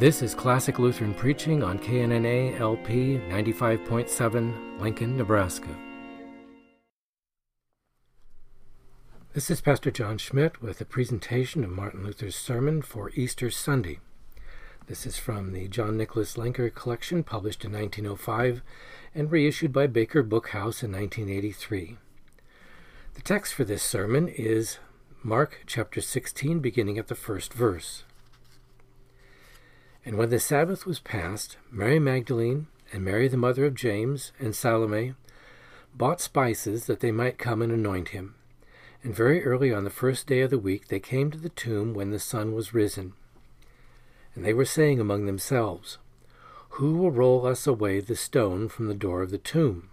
This is Classic Lutheran Preaching on KNNA LP 95.7, Lincoln, Nebraska. This is Pastor John Schmidt with a presentation of Martin Luther's sermon for Easter Sunday. This is from the John Nicholas Lenker collection, published in 1905 and reissued by Baker Bookhouse in 1983. The text for this sermon is Mark chapter 16, beginning at the first verse. And when the Sabbath was past, Mary Magdalene and Mary the mother of James and Salome bought spices that they might come and anoint him. And very early on the first day of the week they came to the tomb when the sun was risen. And they were saying among themselves, Who will roll us away the stone from the door of the tomb?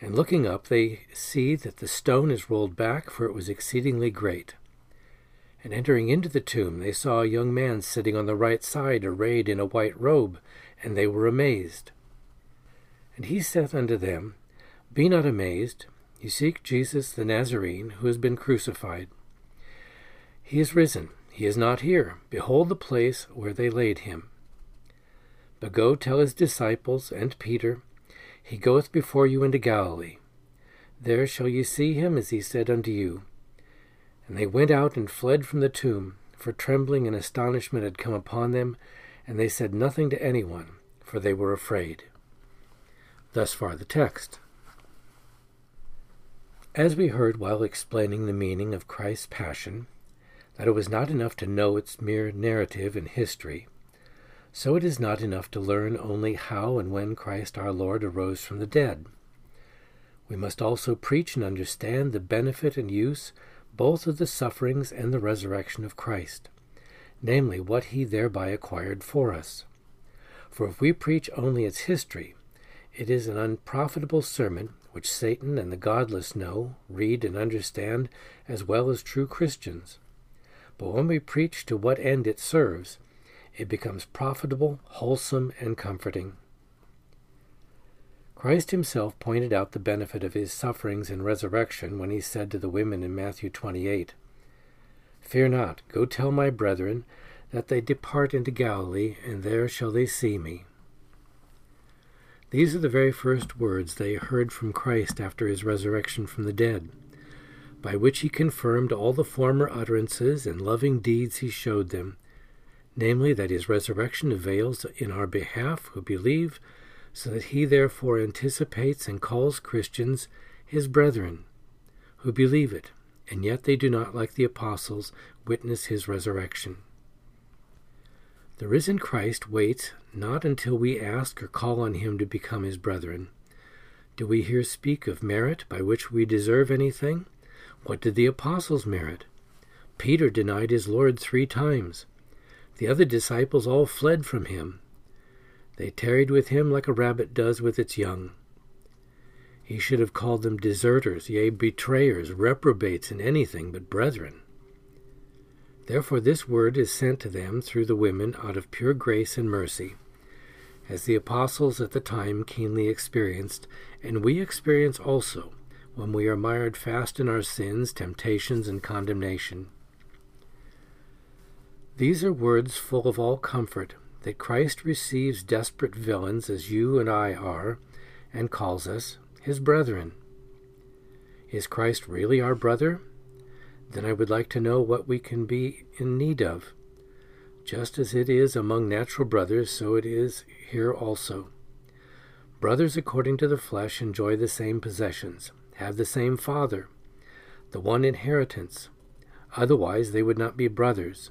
And looking up, they see that the stone is rolled back, for it was exceedingly great. And entering into the tomb, they saw a young man sitting on the right side, arrayed in a white robe, and they were amazed. And he saith unto them, Be not amazed. You seek Jesus the Nazarene, who has been crucified. He is risen. He is not here. Behold the place where they laid him. But go tell his disciples and Peter, He goeth before you into Galilee. There shall ye see him as he said unto you. And they went out and fled from the tomb, for trembling and astonishment had come upon them, and they said nothing to anyone, for they were afraid. Thus far the text. As we heard while explaining the meaning of Christ's passion, that it was not enough to know its mere narrative and history, so it is not enough to learn only how and when Christ our Lord arose from the dead. We must also preach and understand the benefit and use both of the sufferings and the resurrection of Christ, namely, what he thereby acquired for us. For if we preach only its history, it is an unprofitable sermon which Satan and the godless know, read, and understand as well as true Christians. But when we preach to what end it serves, it becomes profitable, wholesome, and comforting. Christ himself pointed out the benefit of his sufferings and resurrection when he said to the women in Matthew 28, Fear not, go tell my brethren that they depart into Galilee, and there shall they see me. These are the very first words they heard from Christ after his resurrection from the dead, by which he confirmed all the former utterances and loving deeds he showed them, namely that his resurrection avails in our behalf who believe so that he therefore anticipates and calls Christians his brethren, who believe it, and yet they do not, like the apostles, witness his resurrection. The risen Christ waits not until we ask or call on him to become his brethren. Do we here speak of merit by which we deserve anything? What did the apostles merit? Peter denied his Lord three times. The other disciples all fled from him. They tarried with him like a rabbit does with its young. He should have called them deserters, yea, betrayers, reprobates in anything but brethren. Therefore, this word is sent to them through the women out of pure grace and mercy, as the apostles at the time keenly experienced, and we experience also when we are mired fast in our sins, temptations, and condemnation. These are words full of all comfort that Christ receives desperate villains as you and I are, and calls us his brethren. Is Christ really our brother? Then I would like to know what we can be in need of. Just as it is among natural brothers, so it is here also. Brothers according to the flesh enjoy the same possessions, have the same father, the one inheritance. Otherwise they would not be brothers.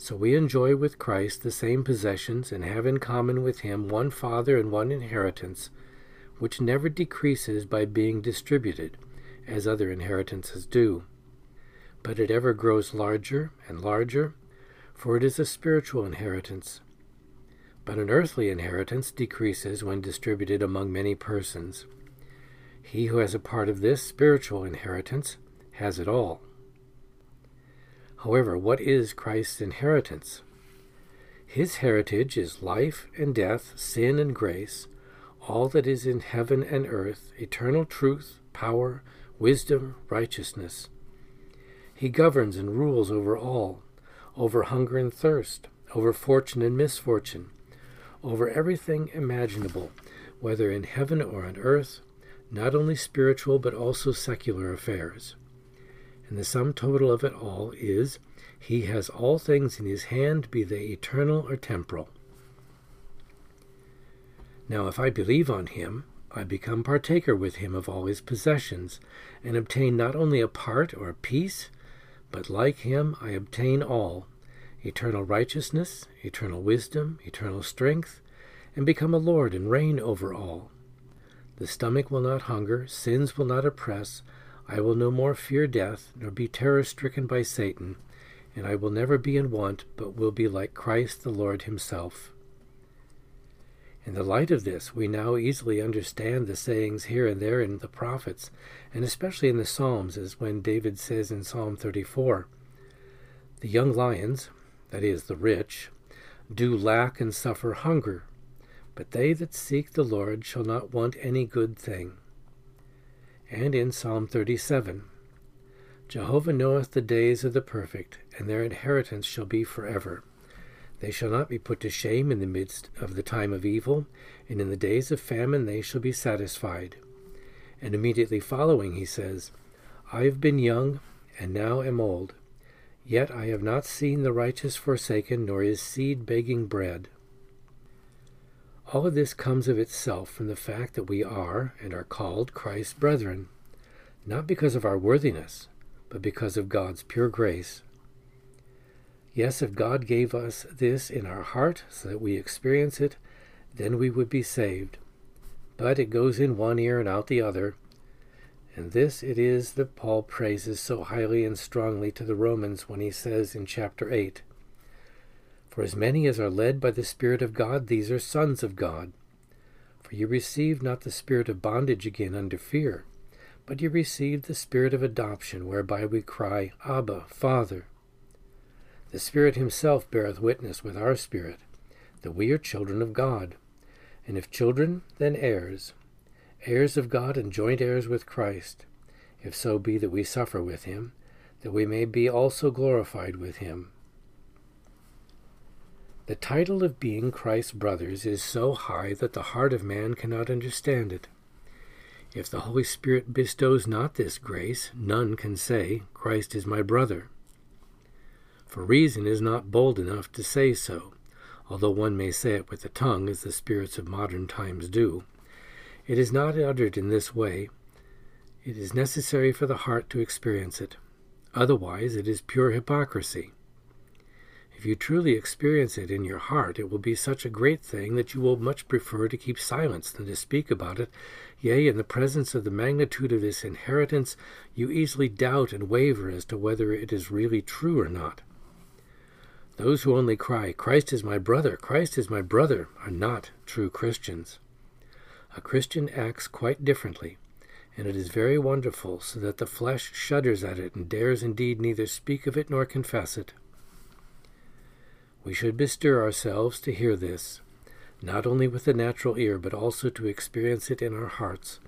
So we enjoy with Christ the same possessions and have in common with him one Father and one inheritance, which never decreases by being distributed, as other inheritances do. But it ever grows larger and larger, for it is a spiritual inheritance. But an earthly inheritance decreases when distributed among many persons. He who has a part of this spiritual inheritance has it all. However, what is Christ's inheritance? His heritage is life and death, sin and grace, all that is in heaven and earth, eternal truth, power, wisdom, righteousness. He governs and rules over all, over hunger and thirst, over fortune and misfortune, over everything imaginable, whether in heaven or on earth, not only spiritual but also secular affairs. And the sum total of it all is He has all things in His hand, be they eternal or temporal. Now, if I believe on Him, I become partaker with Him of all His possessions, and obtain not only a part or a piece, but like Him I obtain all eternal righteousness, eternal wisdom, eternal strength, and become a Lord and reign over all. The stomach will not hunger, sins will not oppress, I will no more fear death, nor be terror stricken by Satan, and I will never be in want, but will be like Christ the Lord Himself. In the light of this, we now easily understand the sayings here and there in the prophets, and especially in the Psalms, as when David says in Psalm 34 The young lions, that is, the rich, do lack and suffer hunger, but they that seek the Lord shall not want any good thing. And in Psalm 37 Jehovah knoweth the days of the perfect, and their inheritance shall be forever. They shall not be put to shame in the midst of the time of evil, and in the days of famine they shall be satisfied. And immediately following he says, I have been young, and now am old, yet I have not seen the righteous forsaken, nor his seed begging bread. All of this comes of itself from the fact that we are and are called Christ's brethren, not because of our worthiness, but because of God's pure grace. Yes, if God gave us this in our heart so that we experience it, then we would be saved. But it goes in one ear and out the other, and this it is that Paul praises so highly and strongly to the Romans when he says in chapter 8 for as many as are led by the Spirit of God, these are sons of God. For you received not the spirit of bondage again under fear, but you received the spirit of adoption, whereby we cry, Abba, Father. The Spirit Himself beareth witness with our spirit that we are children of God. And if children, then heirs, heirs of God and joint heirs with Christ, if so be that we suffer with Him, that we may be also glorified with Him. The title of being Christ's brothers is so high that the heart of man cannot understand it. If the Holy Spirit bestows not this grace, none can say, Christ is my brother. For reason is not bold enough to say so, although one may say it with the tongue, as the spirits of modern times do. It is not uttered in this way. It is necessary for the heart to experience it. Otherwise, it is pure hypocrisy. If you truly experience it in your heart, it will be such a great thing that you will much prefer to keep silence than to speak about it. Yea, in the presence of the magnitude of this inheritance, you easily doubt and waver as to whether it is really true or not. Those who only cry, Christ is my brother, Christ is my brother, are not true Christians. A Christian acts quite differently, and it is very wonderful, so that the flesh shudders at it and dares indeed neither speak of it nor confess it. We should bestir ourselves to hear this, not only with the natural ear, but also to experience it in our hearts,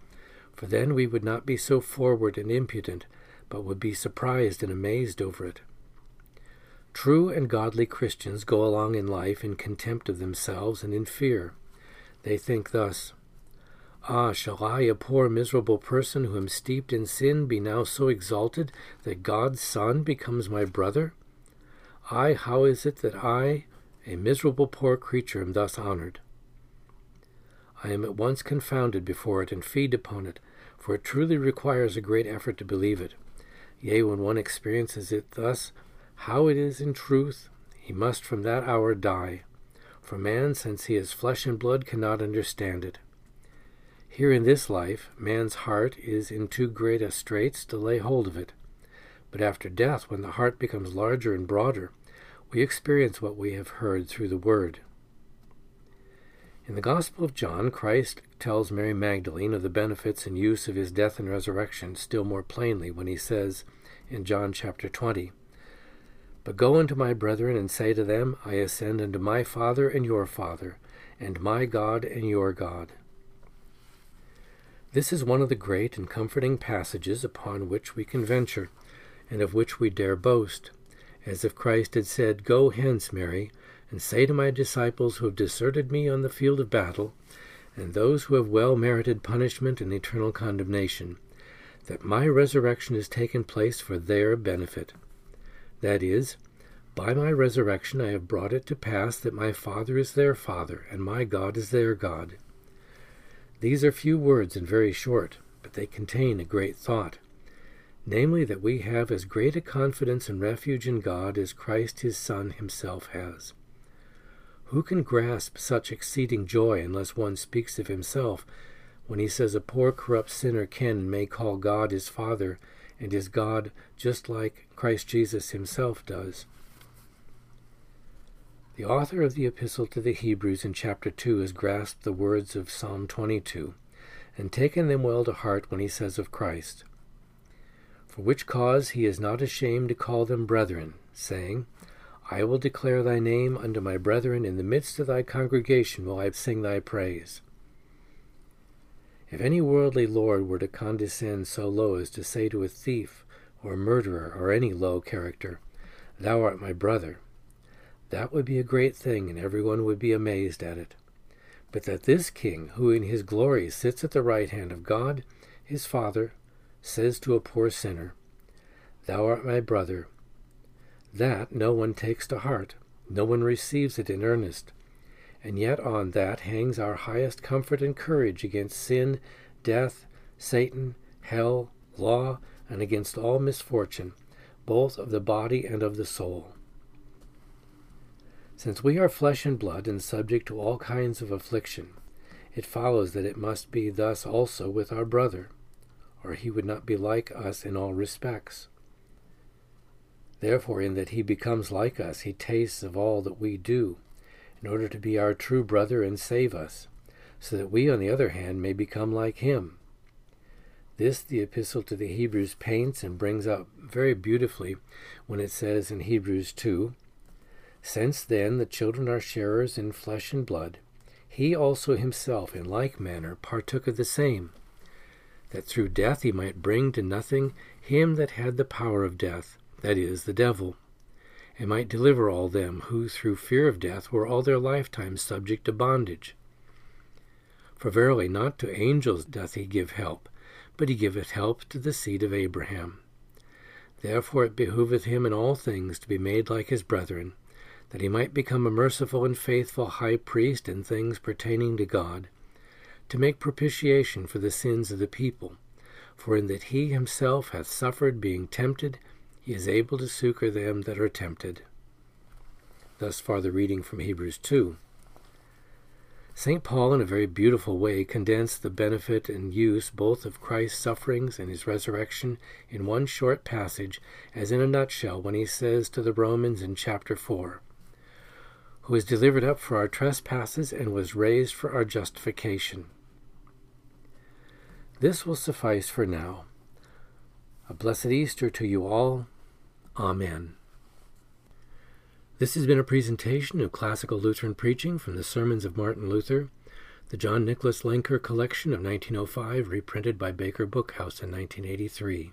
for then we would not be so forward and impudent, but would be surprised and amazed over it. True and godly Christians go along in life in contempt of themselves and in fear. They think thus Ah, shall I, a poor miserable person who am steeped in sin, be now so exalted that God's Son becomes my brother? I, how is it that I, a miserable poor creature, am thus honored? I am at once confounded before it and feed upon it, for it truly requires a great effort to believe it. Yea, when one experiences it thus, how it is in truth, he must from that hour die. For man, since he is flesh and blood, cannot understand it. Here in this life, man's heart is in too great a straits to lay hold of it. But after death, when the heart becomes larger and broader, we experience what we have heard through the Word. In the Gospel of John, Christ tells Mary Magdalene of the benefits and use of his death and resurrection still more plainly when he says in John chapter 20, But go unto my brethren and say to them, I ascend unto my Father and your Father, and my God and your God. This is one of the great and comforting passages upon which we can venture, and of which we dare boast as if Christ had said, Go hence, Mary, and say to my disciples who have deserted me on the field of battle, and those who have well merited punishment and eternal condemnation, that my resurrection has taken place for their benefit. That is, by my resurrection I have brought it to pass that my Father is their Father, and my God is their God. These are few words and very short, but they contain a great thought, namely that we have as great a confidence and refuge in God as Christ his Son himself has. Who can grasp such exceeding joy unless one speaks of himself when he says a poor corrupt sinner can and may call God his Father and his God just like Christ Jesus himself does? The author of the Epistle to the Hebrews in chapter 2 has grasped the words of Psalm 22 and taken them well to heart when he says of Christ, For which cause he is not ashamed to call them brethren, saying, I will declare thy name unto my brethren in the midst of thy congregation will I sing thy praise. If any worldly lord were to condescend so low as to say to a thief or murderer or any low character, Thou art my brother, that would be a great thing, and everyone would be amazed at it. But that this king, who in his glory sits at the right hand of God, his Father, says to a poor sinner, Thou art my brother, that no one takes to heart, no one receives it in earnest. And yet on that hangs our highest comfort and courage against sin, death, Satan, hell, law, and against all misfortune, both of the body and of the soul. Since we are flesh and blood and subject to all kinds of affliction, it follows that it must be thus also with our brother, or he would not be like us in all respects. Therefore, in that he becomes like us, he tastes of all that we do, in order to be our true brother and save us, so that we, on the other hand, may become like him. This the Epistle to the Hebrews paints and brings out very beautifully when it says in Hebrews 2 Since then the children are sharers in flesh and blood, he also himself in like manner partook of the same, that through death he might bring to nothing him that had the power of death that is, the devil, and might deliver all them who through fear of death were all their lifetime subject to bondage. For verily not to angels doth he give help, but he giveth help to the seed of Abraham. Therefore it behoveth him in all things to be made like his brethren, that he might become a merciful and faithful high priest in things pertaining to God, to make propitiation for the sins of the people, for in that he himself hath suffered being tempted, he is able to succor them that are tempted. Thus far the reading from Hebrews 2. St. Paul, in a very beautiful way, condensed the benefit and use both of Christ's sufferings and his resurrection in one short passage, as in a nutshell, when he says to the Romans in chapter 4 Who was delivered up for our trespasses and was raised for our justification. This will suffice for now. A blessed Easter to you all. Amen. This has been a presentation of classical Lutheran preaching from the Sermons of Martin Luther, the John Nicholas Lenker collection of 1905, reprinted by Baker Bookhouse in 1983.